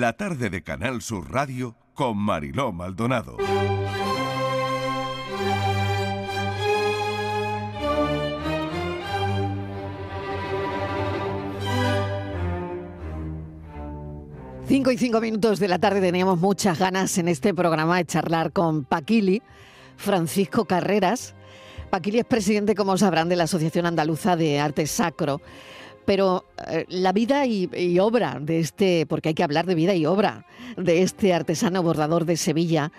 la tarde de Canal Sur Radio con Mariló Maldonado. Cinco y cinco minutos de la tarde teníamos muchas ganas en este programa de charlar con Paquili, Francisco Carreras. Paquili es presidente, como sabrán, de la Asociación Andaluza de Arte Sacro. Pero eh, la vida y, y, obra de este, porque hay que hablar de vida y obra, de este artesano bordador de Sevilla,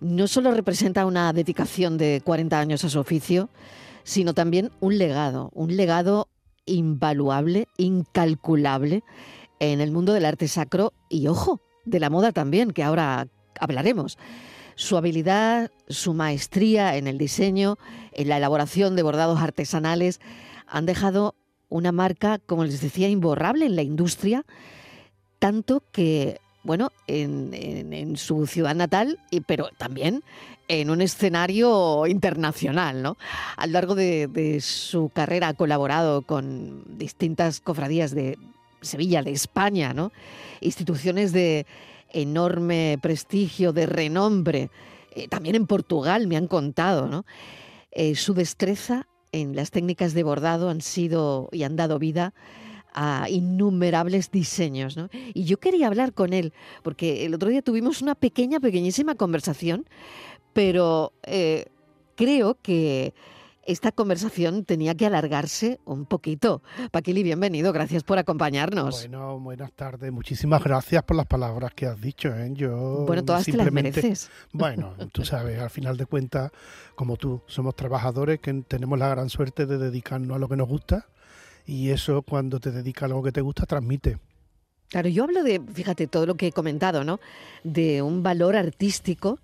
no solo representa una dedicación de 40 años a su oficio, sino también un legado, un legado invaluable, incalculable en el mundo del arte sacro y, ojo, de la moda también, que ahora hablaremos. Su habilidad, su maestría en el diseño, en la elaboración de bordados artesanales, han dejado una marca, como les decía, imborrable en la industria, tanto que, bueno, en, su ciudad natal, pero también en un escenario internacional, ¿no? A lo largo de, de su carrera ha colaborado con distintas cofradías de Sevilla, de España, ¿no? Instituciones de enorme prestigio, de renombre. Eh, también en Portugal me han contado, ¿no? Eh, su destreza en las técnicas de bordado han sido y han dado vida a innumerables diseños. ¿no? Y yo quería hablar con él, porque el otro día tuvimos una pequeña, pequeñísima conversación, pero eh, creo que esta conversación tenía que alargarse un poquito. Paquili, bienvenido, gracias por acompañarnos. Bueno, buenas tardes, muchísimas gracias por las palabras que has dicho. ¿eh? Yo bueno, todas te las mereces. Bueno, tú sabes, al final de cuentas, como tú, somos trabajadores que tenemos la gran suerte de dedicarnos a lo que nos gusta y eso cuando te dedicas a algo que te gusta transmite. Claro, yo hablo de, fíjate, todo lo que he comentado, ¿no? De un valor artístico,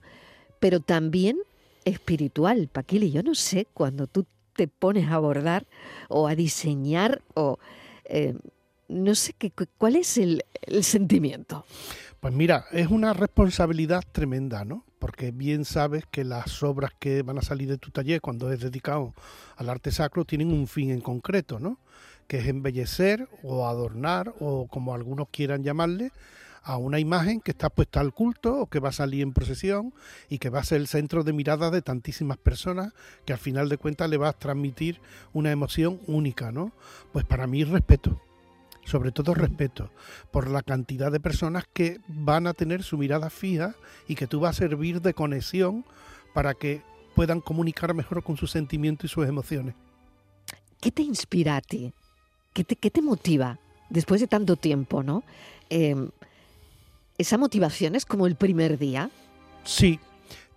pero también espiritual, Paquili. Yo no sé, cuando tú te pones a bordar o a diseñar o... Eh, no sé qué, cuál es el, el, sentimiento. Pues mira, es una responsabilidad tremenda, ¿no? Porque bien sabes que las obras que van a salir de tu taller cuando es dedicado al arte sacro tienen un fin en concreto, ¿no? Que es embellecer o adornar o como algunos quieran llamarle a una imagen que está puesta al culto o que va a salir en procesión y que va a ser el centro de mirada de tantísimas personas que al final de cuentas le va a transmitir una emoción única, ¿no? Pues para mí respeto, sobre todo respeto por la cantidad de personas que van a tener su mirada fija y que tú vas a servir de conexión para que puedan comunicar mejor con sus sentimientos y sus emociones. ¿Qué te inspira a ti? ¿Qué te, motiva después de tanto tiempo, no? Eh, ¿Esa motivación es como el primer día? Sí,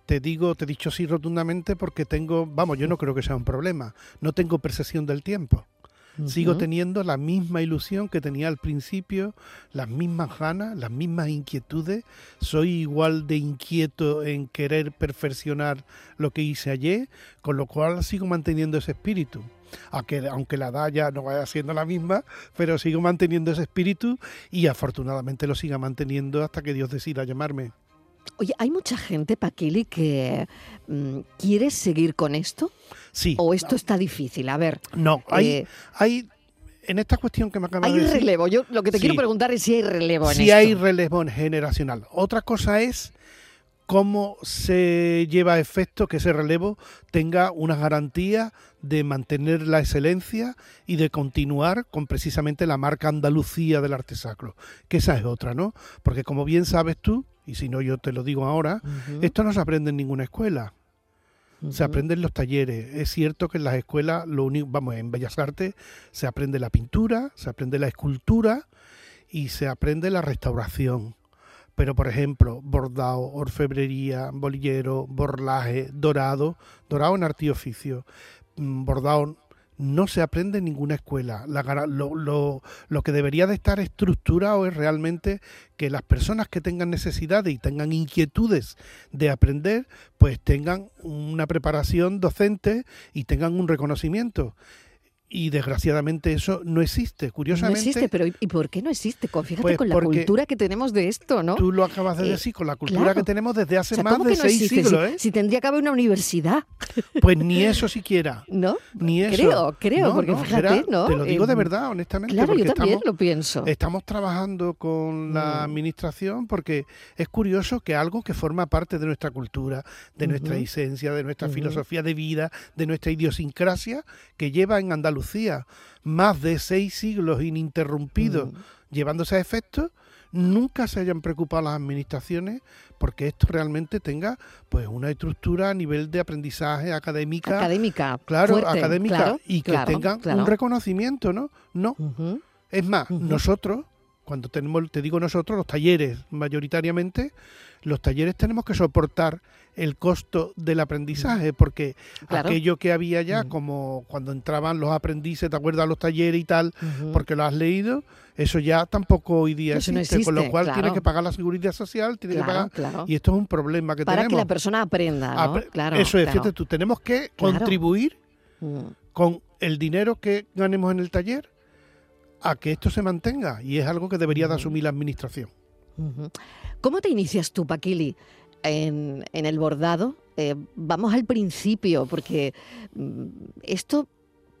te digo, te he dicho sí rotundamente porque tengo, vamos, yo no creo que sea un problema, no tengo percepción del tiempo. Uh -huh. Sigo teniendo la misma ilusión que tenía al principio, las mismas ganas, las mismas inquietudes. Soy igual de inquieto en querer perfeccionar lo que hice ayer, con lo cual sigo manteniendo ese espíritu aunque, aunque la edad ya no vaya siendo la misma, pero sigo manteniendo ese espíritu y afortunadamente lo siga manteniendo hasta que Dios decida llamarme. Oye, ¿hay mucha gente, Paquili, que mmm, quiere seguir con esto? Sí. ¿O esto está difícil? A ver. No, hay, eh, hay en esta cuestión que me acabas de decir. Hay relevo. Yo lo que te sí. quiero preguntar es si hay relevo en si esto. hay relevo generacional. Otra cosa es cómo se lleva a efecto que ese relevo tenga una garantía de mantener la excelencia y de continuar con precisamente la marca Andalucía del arte sacro, que esa es otra, ¿no? Porque como bien sabes tú, y si no yo te lo digo ahora, uh -huh. esto no se aprende en ninguna escuela. Uh -huh. Se aprende en los talleres. Es cierto que en las escuelas, lo único, vamos, en Bellas Artes se aprende la pintura, se aprende la escultura y se aprende la restauración pero por ejemplo, bordado, orfebrería, bolillero, borlaje, dorado, dorado en arte y mm, bordado no se aprende en ninguna escuela. La, lo, lo, lo, que debería de estar estructurado es realmente que las personas que tengan necesidades y tengan inquietudes de aprender, pues tengan una preparación docente y tengan un reconocimiento. Y desgraciadamente eso no existe. Curiosamente. No existe, pero ¿y por qué no existe? Fíjate Pues con la cultura que tenemos de esto, ¿no? Tú lo acabas de Eh, decir, con la cultura claro. que tenemos desde hace O sea, más ¿cómo de no seis existe? siglos, si, ¿eh? si tendría que haber una universidad, Pues ni eso siquiera. ¿no? Ni eso. Creo, creo, No, porque no, fíjate, ¿no? Te lo digo de verdad, honestamente. Claro, yo también estamos, lo pienso. Estamos trabajando con la Mm. administración porque es curioso que algo que forma parte de nuestra cultura, de nuestra esencia, de nuestra filosofía de vida, de nuestra idiosincrasia, que lleva en Andalucía más de seis siglos ininterrumpidos Mm. llevándose a efecto, nunca se hayan preocupado las administraciones porque esto realmente tenga pues una estructura a nivel de aprendizaje académica Académica. claro, fuerte, académica claro, y que claro, tengan claro. un reconocimiento, ¿no? No, es más, nosotros, cuando tenemos, te digo nosotros, los talleres mayoritariamente, los talleres tenemos que soportar el costo del aprendizaje, porque Claro. aquello que había ya, Ujú. como cuando entraban los aprendices, ¿te acuerdas? A los talleres y tal, porque lo has leído, eso ya tampoco hoy día no existe, con lo cual claro. tienes que pagar la seguridad social, tienes que Claro, pagar... claro. Y esto es un problema que Para que tenemos. la persona aprenda, ¿no? Apre- claro, eso es, fíjate tú, tenemos que contribuir Mm. con el dinero que ganemos en el taller a que esto se mantenga y es algo que debería de Ujú. asumir la administración. ¿Cómo te inicias tú, Paquili, en, en el bordado? Eh, vamos al principio, porque mm, esto,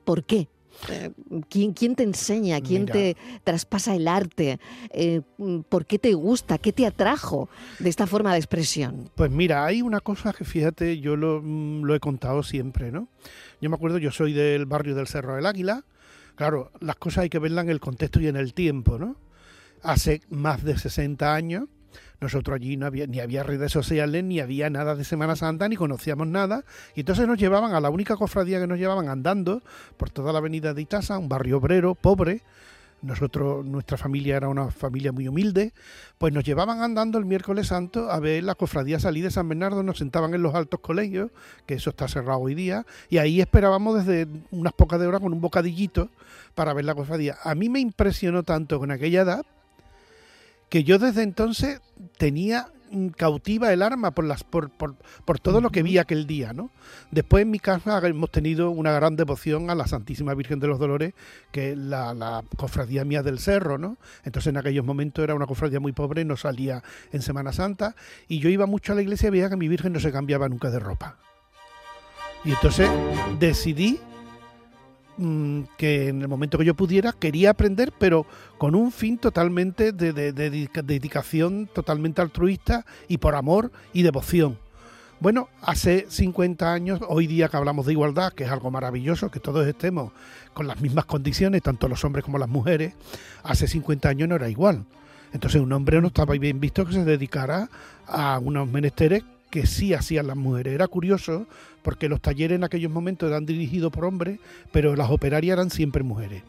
¿por qué? Eh, ¿quién, quién te enseña? ¿Quién Mira. te traspasa el arte? Eh, mm, ¿Por qué te gusta? ¿Qué te atrajo de esta forma de expresión? Pues mira, hay una cosa que fíjate, yo lo, mm, lo he contado siempre, ¿no? Yo me acuerdo, yo soy del barrio del Cerro del Águila. Claro, las cosas hay que verlas en el contexto y en el tiempo, ¿no? Hace más de 60 años, nosotros allí no había, ni había redes sociales, ni había nada de Semana Santa, ni conocíamos nada. Y entonces nos llevaban a la única cofradía que nos llevaban andando por toda la avenida de Itasa, un barrio obrero, pobre. Nosotros, nuestra familia era una familia muy humilde, pues nos llevaban andando el miércoles santo a ver la cofradía salir de San Bernardo, nos sentaban en los altos colegios, que eso está cerrado hoy día, y ahí esperábamos desde unas pocas de horas con un bocadillito para ver la cofradía. A mí me impresionó tanto con aquella edad que yo desde entonces tenía mm, cautiva el arma por las por, por, por todo lo que vi aquel día, ¿no? Después en mi casa hemos tenido una gran devoción a la Santísima Virgen de los Dolores, que es la, la cofradía mía del cerro, ¿no? Entonces en aquellos momentos era una cofradía muy pobre, no salía en Semana Santa, y yo iba mucho a la iglesia y veía que mi Virgen no se cambiaba nunca de ropa. Y entonces decidí mm, que en el momento que yo pudiera quería aprender, pero con un fin totalmente de, de- de dedica- dedicación totalmente altruista y por amor y devoción. Bueno, hace 50 años, hoy día que hablamos de igualdad, que es algo maravilloso, que todos estemos con las mismas condiciones, tanto los hombres como las mujeres, hace 50 años no era igual. Entonces un hombre no estaba bien visto que se dedicara a unos menesteres que sí hacían las mujeres. Era curioso porque los talleres en aquellos momentos eran dirigidos por hombres, pero las operarias eran siempre mujeres.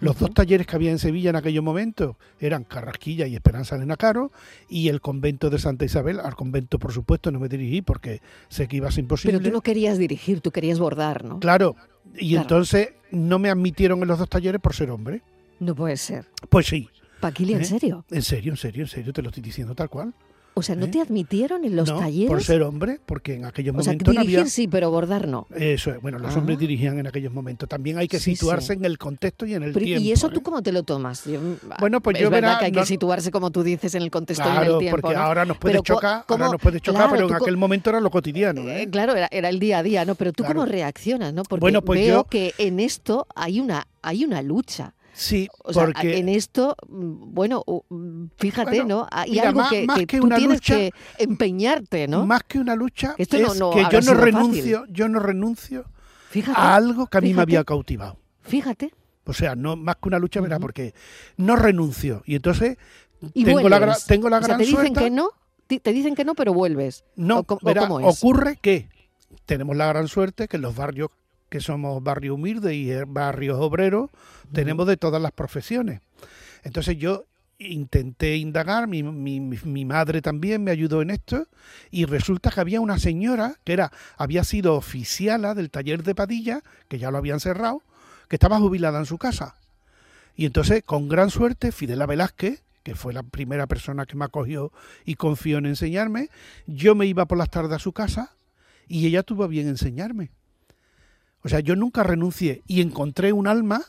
Los dos talleres que había en Sevilla en aquellos momentos eran Carrasquilla y Esperanza de Nacaro y el convento de Santa Isabel. Al convento, por supuesto, no me dirigí porque sé que iba a ser imposible. Pero tú no querías dirigir, tú querías bordar, ¿no? Claro, y Claro. entonces no me admitieron en los dos talleres por ser hombre. No puede ser. Pues sí, Paquili, ¿en ¿Eh? serio? en serio, en serio, en serio, te lo estoy diciendo tal cual. O sea, ¿no ¿Eh? te admitieron en los no, talleres? por ser hombre, porque en aquellos o sea, momentos no dirigir había... sí, pero bordar no. Eso es, bueno, los Ah. hombres dirigían en aquellos momentos. También hay que Sí, situarse sí. en el contexto y en el Pero, tiempo. ¿Y eso ¿eh? tú cómo te lo tomas? Yo- Bueno, pues es yo verdad verá, que hay no- que situarse, como tú dices, en el contexto y en el tiempo. porque ¿no? ahora nos puede Pero chocar, ¿cómo? ahora nos puede chocar, Claro, pero en aquel momento era lo cotidiano. Eh, ¿eh? claro, era, era el día a día, ¿no? Pero tú Claro. cómo reaccionas, ¿no? Porque Bueno, pues veo yo- que en esto hay una, hay una lucha. Sí, O sea, porque en esto, mm, bueno, mm, fíjate, Bueno, ¿no? Hay mira, algo más- que, más que que tú una tienes lucha, que empeñarte, ¿no? más que una lucha, Esto no- es no que habrá yo no sido fácil. renuncio, yo no renuncio Fíjate, a algo que a mí me había cautivado. fíjate. O sea, no más que una lucha, verá, porque no renuncio. Y entonces Y tengo la, tengo la o sea, gran te dicen suerte. que no, te dicen que no, pero vuelves. No, ¿O verá, cómo es? ocurre que tenemos la gran suerte que en los barrios que somos barrios humildes y barrios obreros, tenemos de todas las profesiones. Entonces yo intenté indagar, mi, mi- madre también me ayudó en esto, y resulta que había una señora que era, había sido oficiala del taller de Padilla, que ya lo habían cerrado, que estaba jubilada en su casa. Y entonces, con gran suerte, Fidela Velázquez, que fue la primera persona que me acogió y confió en enseñarme, yo me iba por las tardes a su casa y ella tuvo bien enseñarme. O sea, yo nunca renuncié y encontré un alma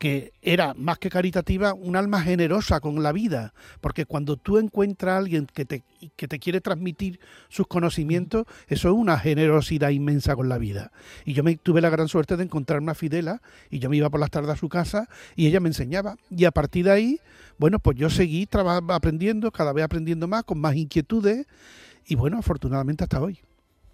que era más que caritativa, un alma generosa con la vida, porque cuando tú encuentras a alguien que te, que te quiere transmitir sus conocimientos, eso es una generosidad inmensa con la vida. Y yo me tuve la gran suerte de encontrarme a Fidela y yo me iba por las tardes a su casa y ella me enseñaba. Y a partir de ahí, bueno, pues yo seguí aprendiendo, cada vez aprendiendo más, con más inquietudes y bueno, afortunadamente hasta hoy.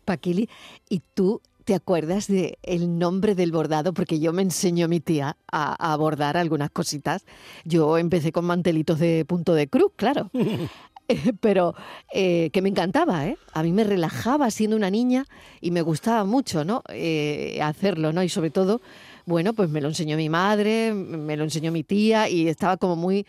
Paquili, ¿y tú ¿Te acuerdas del el nombre del bordado? Porque yo me enseñó mi tía a, bordar algunas cositas. Yo empecé con mantelitos de punto de cruz, claro. pero eh, que me encantaba, ¿eh? A mí me relajaba siendo una niña y me gustaba mucho, ¿no? Eh, hacerlo, ¿no? Y sobre todo, bueno, pues me lo enseñó mi madre, me lo enseñó mi tía y estaba como muy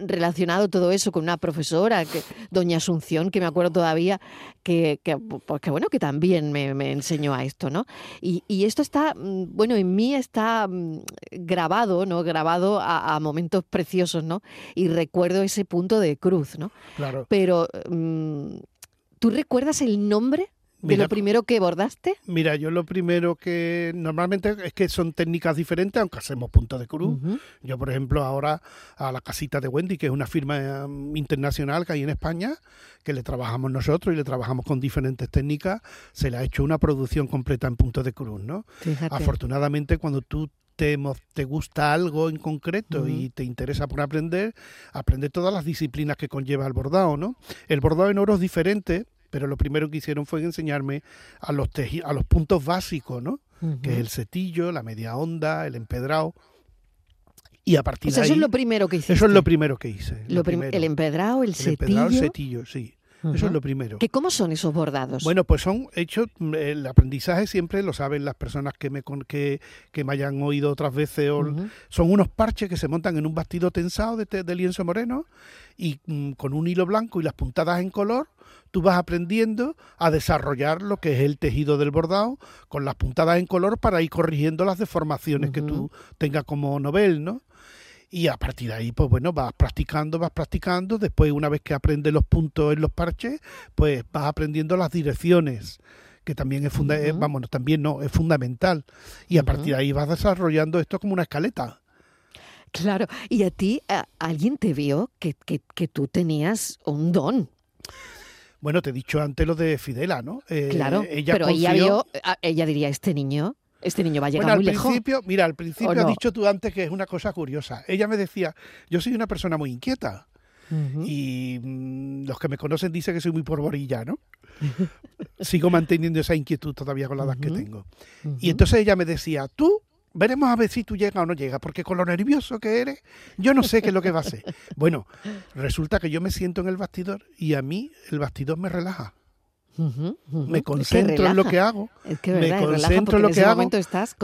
relacionado todo eso con una profesora, que, doña Asunción, que me acuerdo todavía, que, que, pues bueno, que también me, enseñó a esto, ¿no? Y, esto está, mm, bueno, en mí está mm, grabado, ¿no? Grabado a, momentos preciosos, ¿no? Y recuerdo ese punto de cruz, ¿no? Claro. Pero, mm, ¿tú recuerdas el nombre ¿De lo primero que bordaste? Mira, yo lo primero que normalmente es que son técnicas diferentes, aunque hacemos puntos de cruz. Yo, por ejemplo, ahora a la casita de Wendy, que es una firma um, internacional que hay en España, que le trabajamos nosotros y le trabajamos con diferentes técnicas, se le ha hecho una producción completa en puntos de cruz, ¿no? Afortunadamente, cuando tú te, te, gusta algo en concreto y te interesa por aprender, aprende todas las disciplinas que conlleva el bordado, ¿no? El bordado en oro es diferente pero lo primero que hicieron fue enseñarme a los, a los puntos básicos, ¿no? Que es el setillo, la media onda, el empedrado. Y a partir de ahí, eso es lo primero que hice. Eso es lo primero que hice. el empedrado, el, el setillo. Empedrado, el setillo, sí. Eso es lo primero. ¿Que ¿Cómo son esos bordados? Bueno, pues son hechos, mm, el aprendizaje siempre lo saben las personas que me, que, que me hayan oído otras veces. Son unos parches que se montan en un bastido tensado de, de lienzo moreno y mm, con un hilo blanco y las puntadas en color, tú vas aprendiendo a desarrollar lo que es el tejido del bordado con las puntadas en color para ir corrigiendo las deformaciones que tú tengas como novel, ¿no? Y a partir de ahí, pues bueno, vas practicando, vas practicando, después una vez que aprendes los puntos en los parches, pues vas aprendiendo las direcciones que también es fundamental, vamos, también no, es fundamental. Y a partir de ahí vas desarrollando esto como una escaleta. Claro, y a ti, ¿alguien te vio que, que, tú tenías un don? Bueno, te he dicho antes lo de Fidela, ¿no? Eh, claro, pero ella vio, ella diría, este niño este niño va a llegar bueno, al principio, Mira, al principio has dicho tú antes que es una cosa curiosa. Ella me decía, yo soy una persona muy inquieta. Y mm, los que me conocen dicen que soy muy porborilla, ¿no? Sigo manteniendo esa inquietud todavía con la edad que tengo. Y entonces ella me decía, tú veremos a ver si tú llegas o no llegas, porque con lo nervioso que eres, yo no sé qué es lo que va a ser. Bueno, resulta que yo me siento en el bastidor y a mí el bastidor me relaja. Me concentro en lo que hago. me concentro en lo que hago.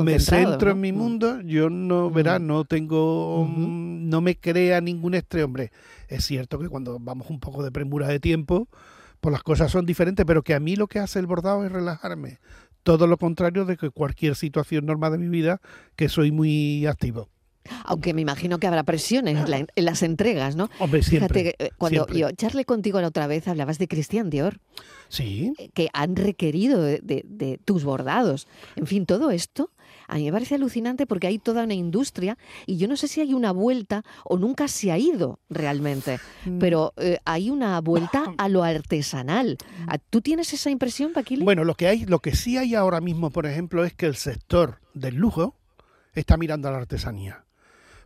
me centro en mi mundo. Yo no, verás, no tengo, no me crea ningún estrés. Hombre, es cierto que cuando vamos un poco de premura de tiempo, pues las cosas son diferentes, pero que a mí lo que hace el bordado es relajarme. Todo lo contrario de que cualquier situación normal de mi vida, que soy muy activo. Aunque me imagino que habrá presiones en, las entregas, ¿no? Hombre, siempre. Fíjate, eh, cuando yo charlé contigo la otra vez, hablabas de Cristian Dior. Sí. Eh, que han requerido de, tus bordados. En fin, todo esto a mí me parece alucinante porque hay toda una industria y yo no sé si hay una vuelta o nunca se ha ido realmente, mm. pero eh, hay una vuelta a lo artesanal. Mm. ¿Tú tienes esa impresión, Paquile? Bueno, lo que hay, lo que sí hay ahora mismo, por ejemplo, es que el sector del lujo está mirando a la artesanía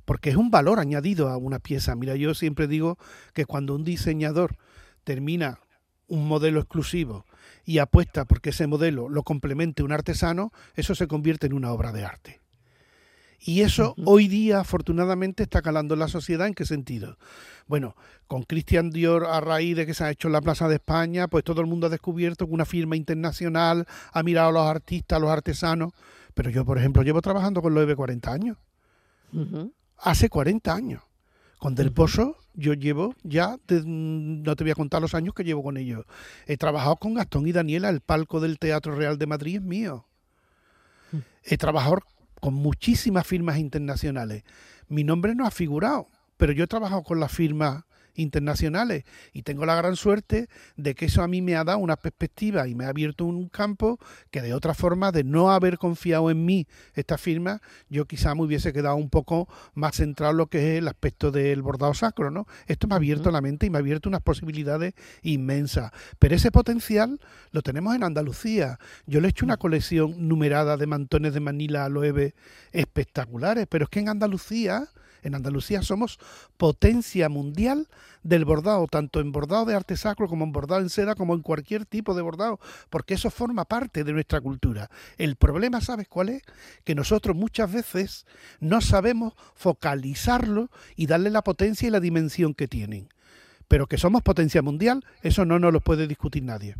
porque es un valor añadido a una pieza. Mira, yo siempre digo que cuando un diseñador termina un modelo exclusivo y apuesta porque ese modelo lo complemente un artesano, eso se convierte en una obra de arte. Y eso hoy día, afortunadamente, está calando en la sociedad. ¿En qué sentido? Bueno, con Christian Dior, a raíz de que se ha hecho en la Plaza de España, pues todo el mundo ha descubierto que una firma internacional ha mirado a los artistas, a los artesanos. Pero yo, por ejemplo, llevo trabajando con Loewe 40 años hace 40 años. Con Del Pozo yo llevo ya, no te voy a contar los años que llevo con ellos. He trabajado con Gastón y Daniela, el palco del Teatro Real de Madrid es mío. He trabajado con muchísimas firmas internacionales. Mi nombre no ha figurado, pero yo he trabajado con las firmas internacionales. Y tengo la gran suerte de que eso a mí me ha dado una perspectiva y me ha abierto un campo que de otra forma de no haber confiado en mí esta firma yo quizá me hubiese quedado un poco más centrado en lo que es el aspecto del bordado sacro no esto me ha abierto la mente y me ha abierto unas posibilidades inmensas. Pero ese potencial lo tenemos en Andalucía. Yo le he hecho una colección numerada de mantones de Manila a Loewe espectaculares pero es que en Andalucía en Andalucía somos potencia mundial del bordado, tanto en bordado de arte sacro como en bordado en seda, como en cualquier tipo de bordado, porque eso forma parte de nuestra cultura. El problema, ¿sabes cuál es? Que nosotros muchas veces no sabemos focalizarlo y darle la potencia y la dimensión que tienen. Pero que somos potencia mundial, eso no nos lo puede discutir nadie.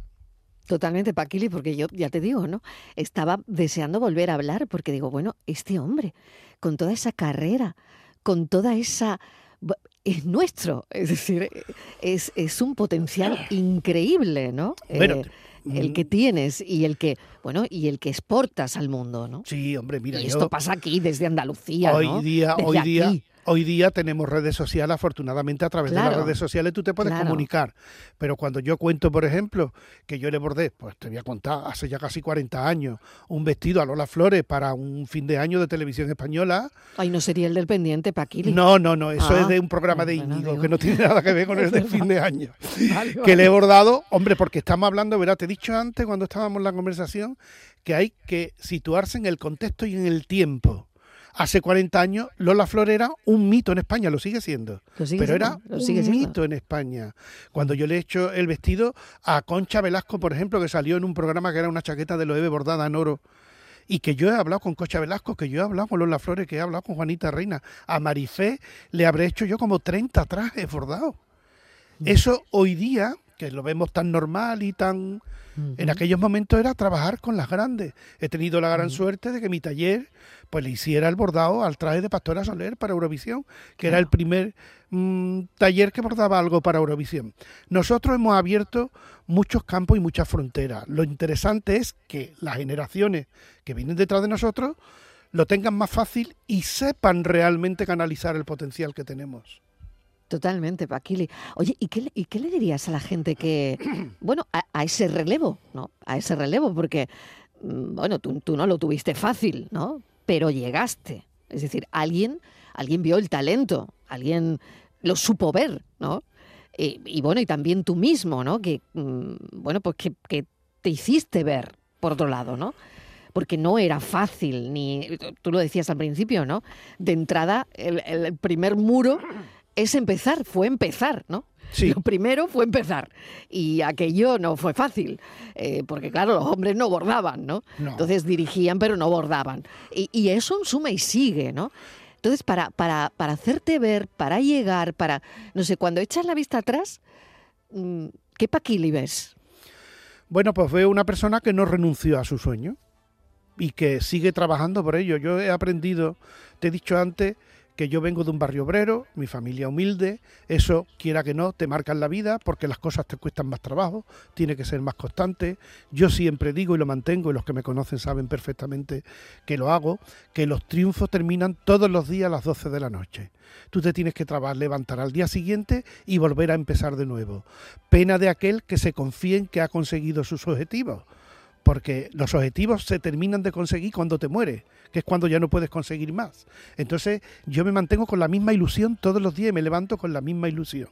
Totalmente, Paquili, porque yo ya te digo, ¿no? Estaba deseando volver a hablar porque digo, bueno, este hombre, con toda esa carrera, con toda esa es nuestro, es decir, es, es un potencial increíble, ¿no? Bueno, Eh, el que tienes y el que, bueno, y el que exportas al mundo, ¿no? Sí, hombre, mira, y yo esto pasa aquí desde Andalucía, hoy ¿no? día, Desde hoy día. Hoy día tenemos redes sociales, afortunadamente a través de las redes sociales tú te puedes claro. comunicar. Pero cuando yo cuento, por ejemplo, que yo le bordé, pues te voy a contar, hace ya casi 40 años, un vestido a Lola Flores para un fin de año de televisión española. Ay, no sería el del pendiente, Paquili. No, no, no, eso Ah, es de un programa de bueno, Íñigo, digo. que no tiene nada que ver con el del fin de año. Vale, que le he bordado, hombre, porque estamos hablando, ¿verdad? Te he dicho antes, cuando estábamos en la conversación, que hay que situarse en el contexto y en el tiempo. Hace 40 años, Lola Flor era un mito en España, lo sigue siendo. Lo sigue pero siendo, era lo un siendo. mito en España. Cuando yo le he hecho el vestido a Concha Velasco, por ejemplo, que salió en un programa que era una chaqueta de Loewe bordada en oro, y que yo he hablado con Concha Velasco, que yo he hablado con Lola Flores, que he hablado con Juanita Reina. A Marifé le habré hecho yo como 30 trajes bordados. Eso hoy día, que lo vemos tan normal y tan... En aquellos momentos era trabajar con las grandes. He tenido la gran suerte de que mi taller pues le hiciera el bordado al traje de Pastora Soler para Eurovisión, que era el primer mm, taller que bordaba algo para Eurovisión. Nosotros hemos abierto muchos campos y muchas fronteras. Lo interesante es que las generaciones que vienen detrás de nosotros lo tengan más fácil y sepan realmente canalizar el potencial que tenemos. Totalmente, Paquili. Oye, ¿y qué, le- ¿y qué le dirías a la gente que, bueno, a, a ese relevo, ¿no? A ese relevo, porque, mm, bueno, tú, tú no lo tuviste fácil, ¿no? Pero llegaste. Es decir, alguien, alguien vio el talento, alguien lo supo ver, ¿no? Y, y bueno, y también tú mismo, ¿no? Que, mm, bueno, pues que, que te hiciste ver, por otro lado, ¿no? Porque no era fácil, ni tú lo decías al principio, ¿no? De entrada, el, el primer muro es empezar, fue empezar, ¿no? Sí. Lo primero fue empezar. Y aquello no fue fácil, eh, porque claro, los hombres no bordaban, ¿no? No. Entonces dirigían, pero no bordaban. Y, y eso en suma y sigue, ¿no? Entonces, para, para, para hacerte ver, para llegar, para, no sé, cuando echas la vista atrás, mm, ¿qué paquili ves? Bueno, pues veo una persona que no renunció a su sueño y que sigue trabajando por ello. Yo he aprendido, te he dicho antes, que yo vengo de un barrio obrero, mi familia humilde, eso, quiera que no, te marca en la vida porque las cosas te cuestan más trabajo, tiene que ser más constante. Yo siempre digo y lo mantengo, y los que me conocen saben perfectamente que lo hago, que los triunfos terminan todos los días a las 12 de la noche. Tú te tienes que trabajar, levantar al día siguiente y volver a empezar de nuevo. Pena de aquel que se confíe en que ha conseguido sus objetivos porque los objetivos se terminan de conseguir cuando te mueres, que es cuando ya no puedes conseguir más. Entonces yo me mantengo con la misma ilusión todos los días y me levanto con la misma ilusión.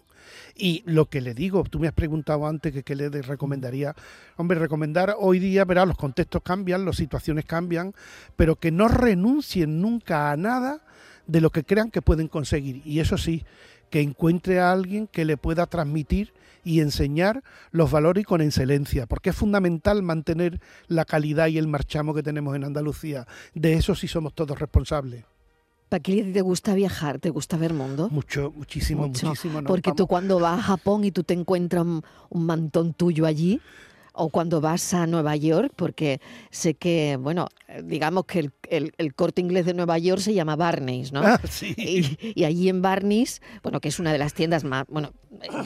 Y lo que le digo, tú me has preguntado antes que qué le recomendaría. Hombre, recomendar hoy día, verá, los contextos cambian, las situaciones cambian, pero que no renuncien nunca a nada de lo que crean que pueden conseguir. Y eso sí, que encuentre a alguien que le pueda transmitir y enseñar los valores con excelencia, porque es fundamental mantener la calidad y el marchamo que tenemos en Andalucía. De eso sí somos todos responsables. Paquili, ¿a ti ¿te gusta viajar? ¿Te gusta ver mundo? Mucho, muchísimo, Mucho, muchísimo. Porque tú cuando vas a Japón y tú te encuentras un, un mantón tuyo allí, o cuando vas a Nueva York, porque sé que, bueno, digamos que el, el- el corte inglés de Nueva York se llama Barney's, ¿no? Ah, sí. Y, y allí en Barney's, bueno, que es una de las tiendas más, bueno,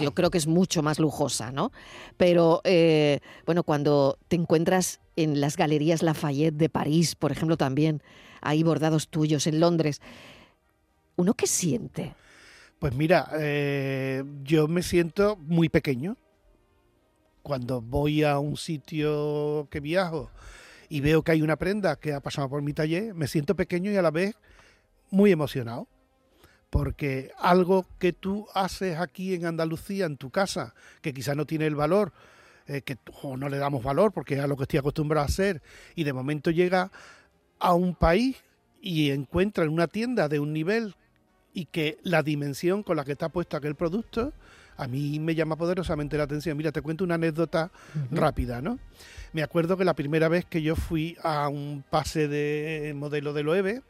yo creo que es mucho más lujosa, ¿no? Pero, eh, bueno, cuando te encuentras en las galerías Lafayette de París, por ejemplo, también, hay bordados tuyos en Londres, ¿uno qué siente? Pues mira, eh, yo me siento muy pequeño. Cuando voy a un sitio que viajo y veo que hay una prenda que ha pasado por mi taller, me siento pequeño y a la vez muy emocionado. Porque algo que tú haces aquí en Andalucía, en tu casa, que quizás no tiene el valor, eh, que no le damos valor porque es a lo que estoy acostumbrado a hacer, y de momento llega a un país y encuentra en una tienda de un nivel y que la dimensión con la que está puesto aquel producto a mí me llama poderosamente la atención. Mira, te cuento una anécdota rápida, ¿no? Me acuerdo que la primera vez que yo fui a un pase de modelo de Loewe,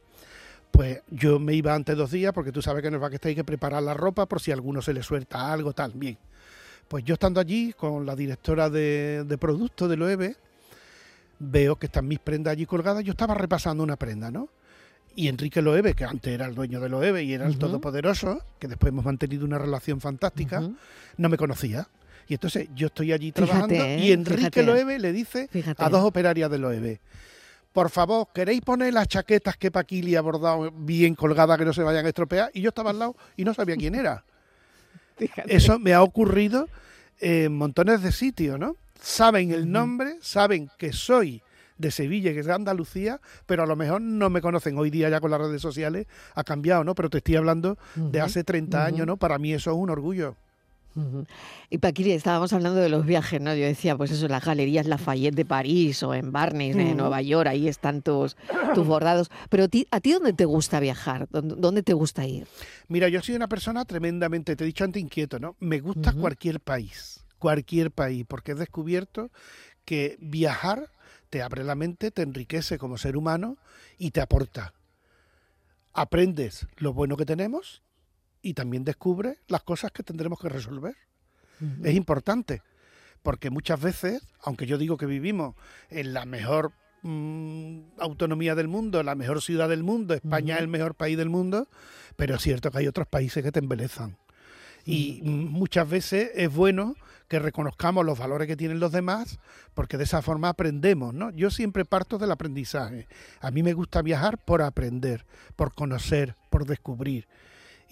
pues yo me iba antes dos días, porque tú sabes que en el backstage hay que preparar la ropa por si a alguno se le suelta algo, tal, bien. Pues yo estando allí con la directora de, de productos de Loewe, veo que están mis prendas allí colgadas, yo estaba repasando una prenda, ¿no? Y Enrique Loewe, que antes era el dueño de Loewe y era el todopoderoso, que después hemos mantenido una relación fantástica, no me conocía. Y entonces yo estoy allí trabajando y ¿eh? Enrique Loewe le dice a dos operarias de Loewe, por favor, ¿queréis poner las chaquetas que Paquili ha bordado bien colgadas que no se vayan a estropear? Y yo estaba al lado y no sabía quién era. Eso me ha ocurrido en montones de sitios, ¿no? Saben el nombre, saben que soy de Sevilla, que es de Andalucía, pero a lo mejor no me conocen. Hoy día ya con las redes sociales ha cambiado, ¿no? Pero te estoy hablando de hace 30 años, ¿no? Para mí eso es un orgullo. Y Paquiri, estábamos hablando de los viajes, ¿no? Yo decía, pues eso, las galerías Lafayette de París o en Barnes de Nueva York, ahí están tus, tus bordados. Pero ¿a ti dónde te gusta viajar? ¿Dónde, te gusta ir? Mira, yo soy una persona tremendamente, te he dicho antes, inquieto, ¿no? Me gusta cualquier país, cualquier país, porque he descubierto que viajar te abre la mente, te enriquece como ser humano y te aporta. Aprendes lo bueno que tenemos y también descubres las cosas que tendremos que resolver. Es importante, porque muchas veces, aunque yo digo que vivimos en la mejor mm, autonomía del mundo, la mejor ciudad del mundo, España es el mejor país del mundo, pero es cierto que hay otros países que te embelezan. Y muchas veces es bueno que reconozcamos los valores que tienen los demás, porque de esa forma aprendemos, ¿no? Yo siempre parto del aprendizaje. A mí me gusta viajar por aprender, por conocer, por descubrir.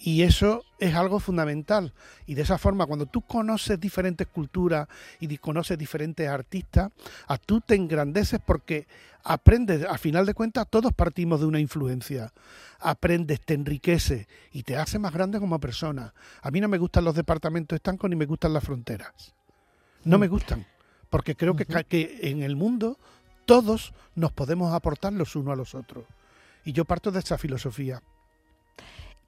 Y eso es algo fundamental. Y de esa forma, cuando tú conoces diferentes culturas y conoces diferentes artistas, a tú te engrandeces porque aprendes, a final de cuentas, todos partimos de una influencia. Aprendes, te enriquece y te hace más grande como persona. A mí no me gustan los departamentos estancos ni me gustan las fronteras. No me mm. gustan, porque creo que, que en el mundo todos nos podemos aportar los unos a los otros. Y yo parto de esa filosofía.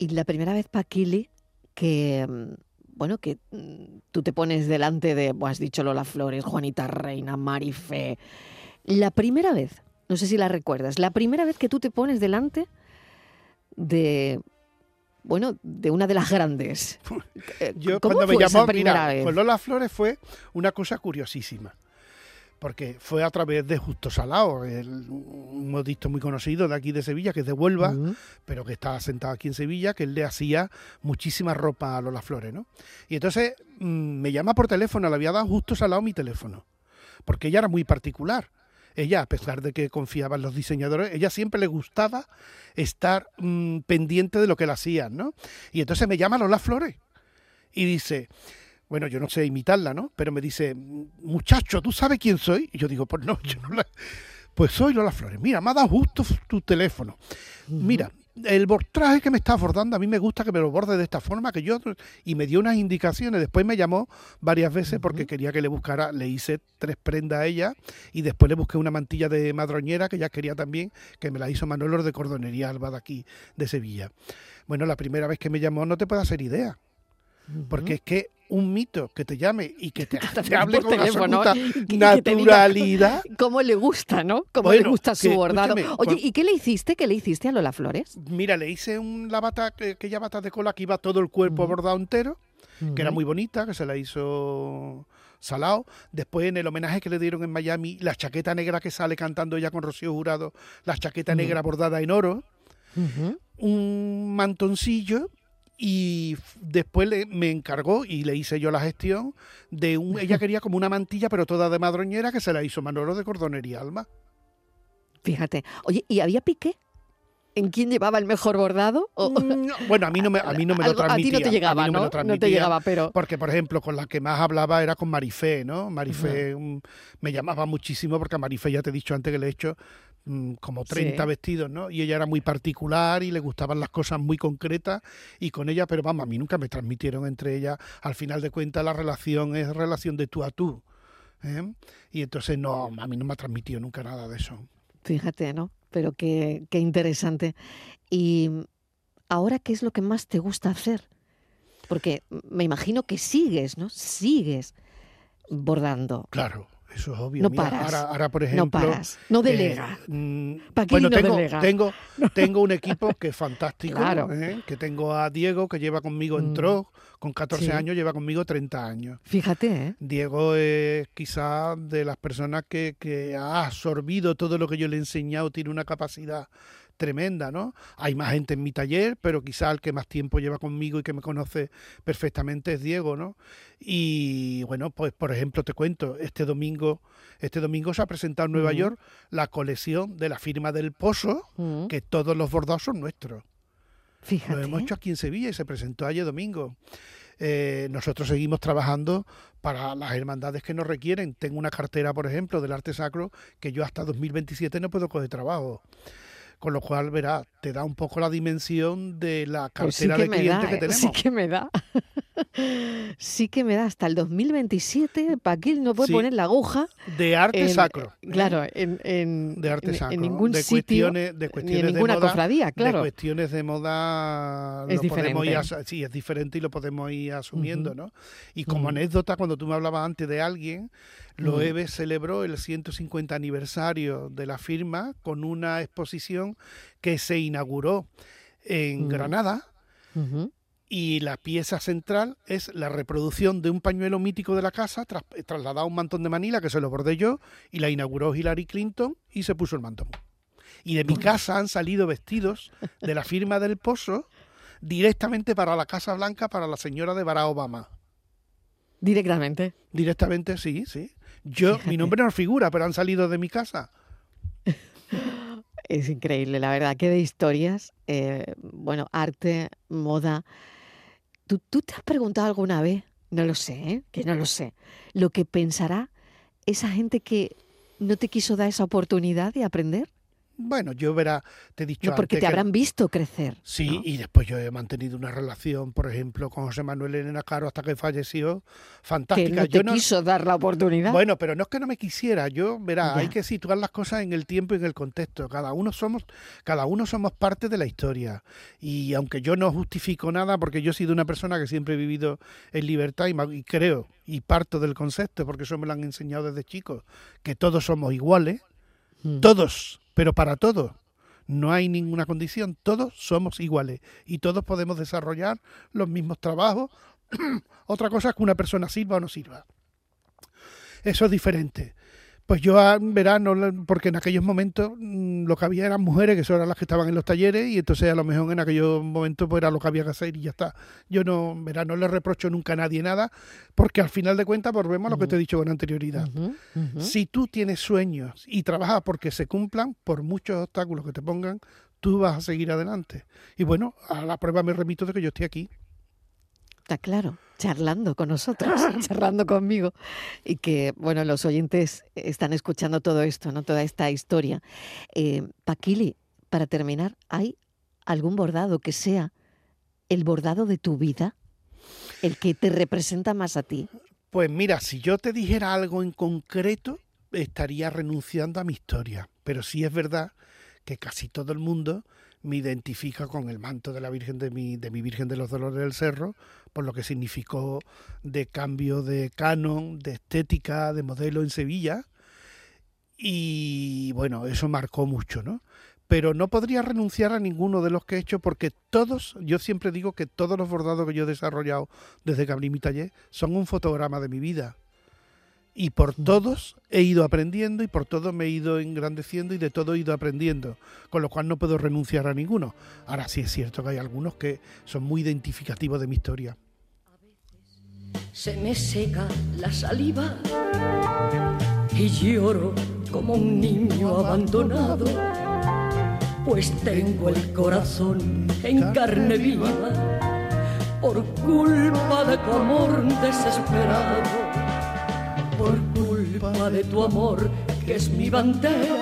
Y la primera vez, Paquili, que mm, bueno, que mm, tú te pones delante de, has dicho Lola Flores, Juanita Reina, Marife. La primera vez, no sé si la recuerdas, la primera vez que tú te pones delante de, bueno, de una de las grandes. Yo cuando me llamó, mira, con Lola Flores fue una cosa curiosísima porque fue a través de Justo Salao, el, un modisto muy conocido de aquí de Sevilla, que es de Huelva, pero que está sentado aquí en Sevilla, que él le hacía muchísima ropa a Lola Flores, ¿no? Y entonces mm, me llama por teléfono, le había dado Justo Salao mi teléfono, porque ella era muy particular. Ella, a pesar de que confiaba en los diseñadores, ella siempre le gustaba estar mm, pendiente de lo que le hacían, ¿no? Y entonces me llama Lola Flores y dice, bueno, yo no sé imitarla, ¿no? Pero me dice, muchacho, ¿tú sabes quién soy? Y yo digo, pues no, yo no la... Pues soy Lola Flores. Mira, me ha dado justo tu teléfono. Mira, el traje que me está bordando, a mí me gusta que me lo borde de esta forma, que yo... Y me dio unas indicaciones. Después me llamó varias veces porque quería que le buscara, le hice tres prendas a ella y después le busqué una mantilla de madroñera que ella quería también, que me la hizo Manuel de Cordonería Alba de aquí, de Sevilla. Bueno, la primera vez que me llamó no te puedo hacer idea. Porque es que un mito que te llame y que te, hable con teléfono, naturalidad. cómo le gusta, ¿no? Cómo le gusta su bordado. Oye, ¿y qué le hiciste? ¿Qué le hiciste a Lola Flores? Mira, le hice un, la bata, aquella bata de cola que iba todo el cuerpo bordado entero, que era muy bonita, que se la hizo Salao. Después, en el homenaje que le dieron en Miami, la chaqueta negra que sale cantando ella con Rocío Jurado, la chaqueta negra bordada en oro. Un mantoncillo y después me encargó y le hice yo la gestión de un ella quería como una mantilla pero toda de madroñera que se la hizo Manolo de Cordonería Alma. Fíjate. Oye, ¿y había piqué? en quién llevaba el mejor bordado? Mm, bueno, a mí no me, a mí no me lo transmitía. A ti no te llegaba, ¿no? no, te llegaba, pero... Porque, por ejemplo, con la que más hablaba era con Marifé, ¿no? Marifé me llamaba muchísimo porque a Marifé ya te he dicho antes que le he hecho como 30 vestidos, ¿no? Y ella era muy particular y le gustaban las cosas muy concretas y con ella, pero vamos, a mí nunca me transmitieron entre ellas. Al final de cuentas la relación es relación de tú a tú. ¿eh? Y entonces no, a mí no me ha transmitido nunca nada de eso. Fíjate, ¿no? pero qué, qué interesante. Y ahora, ¿qué es lo que más te gusta hacer? Porque me imagino que sigues, ¿no? Sigues bordando. Claro. Eso es obvio. No paras. Ahora, por ejemplo. No paras. No eh, delega. Mm, bueno, tengo, tengo, tengo, un equipo que es fantástico. Claro. ¿eh? Que tengo a Diego, que lleva conmigo, en entró mm. con 14 años, lleva conmigo 30 años. Fíjate, ¿eh? Diego es quizás de las personas que, que ha absorbido todo lo que yo le he enseñado, tiene una capacidad tremenda, ¿no? Hay más gente en mi taller, pero quizá el que más tiempo lleva conmigo y que me conoce perfectamente es Diego, ¿no? Y bueno, pues por ejemplo te cuento, este domingo, este domingo se ha presentado en Nueva York la colección de la firma del Pozo, que todos los bordados son nuestros. Fíjate. Lo hemos hecho aquí en Sevilla y se presentó ayer domingo. Eh, nosotros seguimos trabajando para las hermandades que nos requieren. Tengo una cartera, por ejemplo, del arte sacro que yo hasta 2027 no puedo coger trabajo. Con lo cual, verá, te da un poco la dimensión de la pues cartera de clientes que ¿eh? tenemos. Sí que me da. Sí que me da. Hasta el 2027, Paquil no puede poner la aguja. De arte sacro. ¿eh? Claro, en, de arte sacro. En ningún de sitio. Cuestiones, de cuestiones ni en ninguna de moda, cofradía, claro. De cuestiones de moda. Es diferente. sí, es diferente y lo podemos ir asumiendo, ¿no? Y como anécdota, cuando tú me hablabas antes de alguien, Loewe celebró el 150 aniversario de la firma con una exposición que se inauguró en Granada. Y la pieza central es la reproducción de un pañuelo mítico de la casa, trasladado a un mantón de Manila, que se lo bordé yo, y la inauguró Hillary Clinton y se puso el mantón. Y de mi casa han salido vestidos de la firma del Pozo directamente para la Casa Blanca, para la señora de Barack Obama. Directamente. Directamente, sí, sí. Yo, mi nombre no figura, pero han salido de mi casa. Es increíble, la verdad, que de historias, eh, bueno, arte, moda. ¿Tú, ¿Tú, te has preguntado alguna vez, no lo sé, ¿eh? que no lo sé, lo que pensará esa gente que no te quiso dar esa oportunidad de aprender? Bueno, yo verá, te he dicho. No, porque te habrán visto crecer. Sí, y después yo he mantenido una relación, por ejemplo, con José Manuel Elena Caro hasta que falleció, fantástica. Que no te quiso dar la oportunidad. Bueno, pero no es que no me quisiera, yo, verá, hay que situar las cosas en el tiempo y en el contexto. Cada uno somos, cada uno somos parte de la historia. Y aunque yo no justifico nada, porque yo he sido una persona que siempre he vivido en libertad y, y creo y parto del concepto, porque eso me lo han enseñado desde chicos, que todos somos iguales, mm. todos pero para todos. No hay ninguna condición, todos somos iguales y todos podemos desarrollar los mismos trabajos. Otra cosa es que una persona sirva o no sirva. Eso es diferente. Pues yo en verano, porque en aquellos momentos mm, lo que había eran mujeres, que son las que estaban en los talleres, y entonces a lo mejor en aquellos momentos pues era lo que había que hacer y ya está. Yo no, en verano no le reprocho nunca a nadie nada, porque al final de cuentas volvemos a lo que te he dicho con anterioridad. Si tú tienes sueños y trabajas porque se cumplan, por muchos obstáculos que te pongan, tú vas a seguir adelante. Y bueno, a la prueba me remito de que yo estoy aquí. Está claro, charlando con nosotros, charlando conmigo. Y que, bueno, los oyentes están escuchando todo esto, ¿no? Toda esta historia. Eh, Paquili, para terminar, ¿hay algún bordado que sea el bordado de tu vida? ¿El que te representa más a ti? Pues mira, si yo te dijera algo en concreto, estaría renunciando a mi historia. Pero sí es verdad que casi todo el mundo me identifica con el manto de la Virgen de mi, de mi Virgen de los Dolores del Cerro, por lo que significó de cambio de canon, de estética, de modelo en Sevilla. Y bueno, eso marcó mucho, ¿no? Pero no podría renunciar a ninguno de los que he hecho porque todos, yo siempre digo que todos los bordados que yo he desarrollado desde que abrí mi taller son un fotograma de mi vida y por todos he ido aprendiendo y por todos me he ido engrandeciendo y de todo he ido aprendiendo, con lo cual no puedo renunciar a ninguno. Ahora sí es cierto que hay algunos que son muy identificativos de mi historia. Se me seca la saliva y lloro como un niño abandonado pues tengo el corazón en carne viva por culpa de tu amor desesperado, por culpa de tu amor que es mi bandera,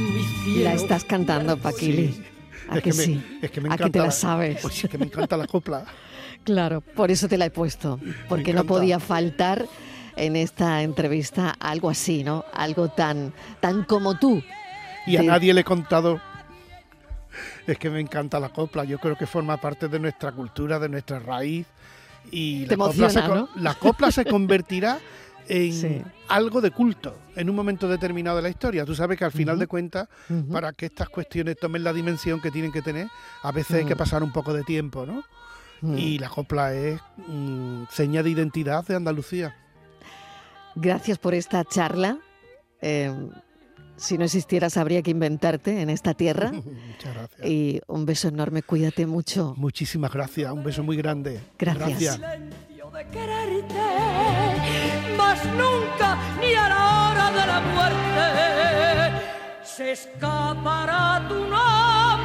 mi cielo. La estás cantando, Paquili. Sí. ¿A Es que, que me- sí? es que me ¿A que te la encanta sabes? Pues es que me encanta la copla. Claro, por eso te la he puesto, porque no encanta. podía faltar en esta entrevista algo así, ¿no? Algo tan, tan como tú. Y a nadie le he contado. Es que me encanta la copla. Yo creo que forma parte de nuestra cultura, de nuestra raíz. Y Te la, copla se, emociona, con- la copla se convertirá en Sí. algo de culto en un momento determinado de la historia. Tú sabes que al final de cuentas, para que estas cuestiones tomen la dimensión que tienen que tener, a veces hay que Mm. pasar un poco de tiempo, ¿no? Mm. Y la copla es mm, seña de identidad de Andalucía. Gracias por esta charla. Eh, si no existieras, habría que inventarte en esta tierra. Muchas gracias. Y un beso enorme, cuídate mucho. Muchísimas gracias. Un beso muy grande. Gracias. silencio de quererte, mas nunca ni a la hora de la muerte se escapará tu nombre